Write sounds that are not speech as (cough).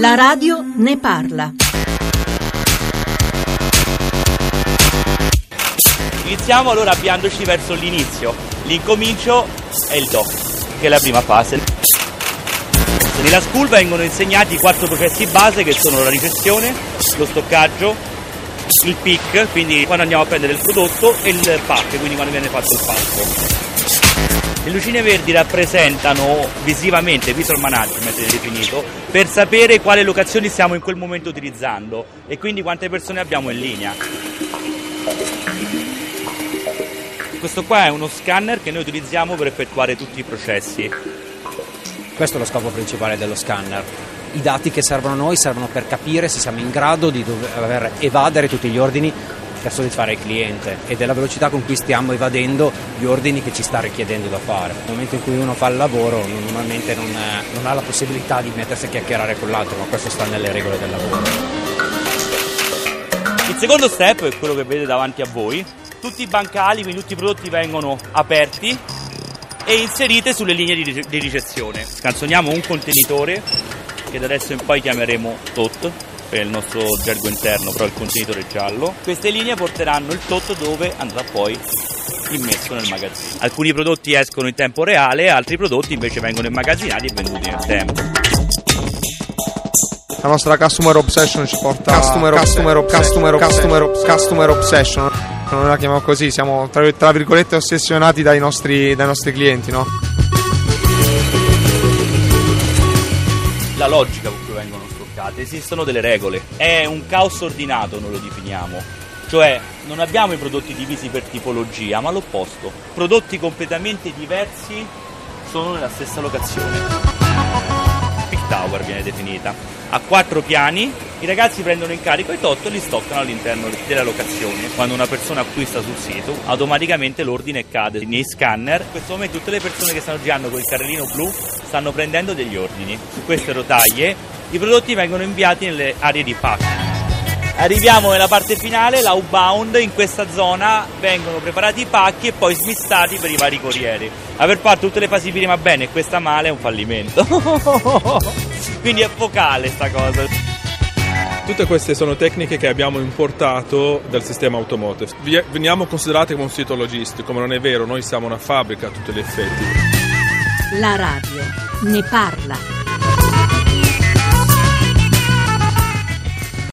La radio ne parla. Iniziamo allora avviandoci verso l'inizio. L'incomincio è il DOC, che è la prima fase. Nella school vengono insegnati i quattro processi base che sono la ricessione, lo stoccaggio, il pick, quindi quando andiamo a prendere il prodotto, e il pack, quindi quando viene fatto il pacco. Le lucine verdi rappresentano visivamente, visual management è definito, per sapere quali locazioni stiamo in quel momento utilizzando e quindi quante persone abbiamo in linea. Questo qua è uno scanner che noi utilizziamo per effettuare tutti i processi. Questo è lo scopo principale dello scanner. I dati che servono a noi servono per capire se siamo in grado di dover evadere tutti gli ordini per soddisfare il cliente e della velocità con cui stiamo evadendo gli ordini che ci sta richiedendo da fare. Nel momento in cui uno fa il lavoro normalmente non, non ha la possibilità di mettersi a chiacchierare con l'altro, ma questo sta nelle regole del lavoro. Il secondo step è quello che vedete davanti a voi. Tutti i bancali, quindi tutti i prodotti vengono aperti e inserite sulle linee di ricezione. Scansioniamo un contenitore che da adesso in poi chiameremo TOT per il nostro gergo interno, però il contenitore è giallo. Queste linee porteranno il TOT dove andrà poi immesso nel magazzino. Alcuni prodotti escono in tempo reale, altri prodotti invece vengono immagazzinati e venduti nel tempo. La nostra customer obsession ci porta customer, customer, customer, customer, customer obsession. Noi la chiamiamo così, siamo tra, tra virgolette ossessionati dai nostri, dai nostri clienti, no? La logica con cui vengono stoccate, esistono delle regole. È un caos ordinato, noi lo definiamo. Cioè, non abbiamo i prodotti divisi per tipologia, ma l'opposto. Prodotti completamente diversi sono nella stessa locazione. Peak Tower viene definita. Ha quattro piani, i ragazzi prendono in carico i tot e li stoccano all'interno della locazione. Quando una persona acquista sul sito, automaticamente l'ordine cade nei scanner. In questo momento tutte le persone che stanno girando con il carrellino blu stanno prendendo degli ordini. Su queste rotaie i prodotti vengono inviati nelle aree di pack. Arriviamo nella parte finale, l'outbound, in questa zona vengono preparati i pacchi e poi smistati per i vari corrieri. Aver fatto tutte le fasi prima bene e questa male è un fallimento. (laughs) Quindi è focale sta cosa. Tutte queste sono tecniche che abbiamo importato dal sistema automotive. Veniamo considerati come un sito logistico, ma non è vero, noi siamo una fabbrica a tutti gli effetti. La radio ne parla.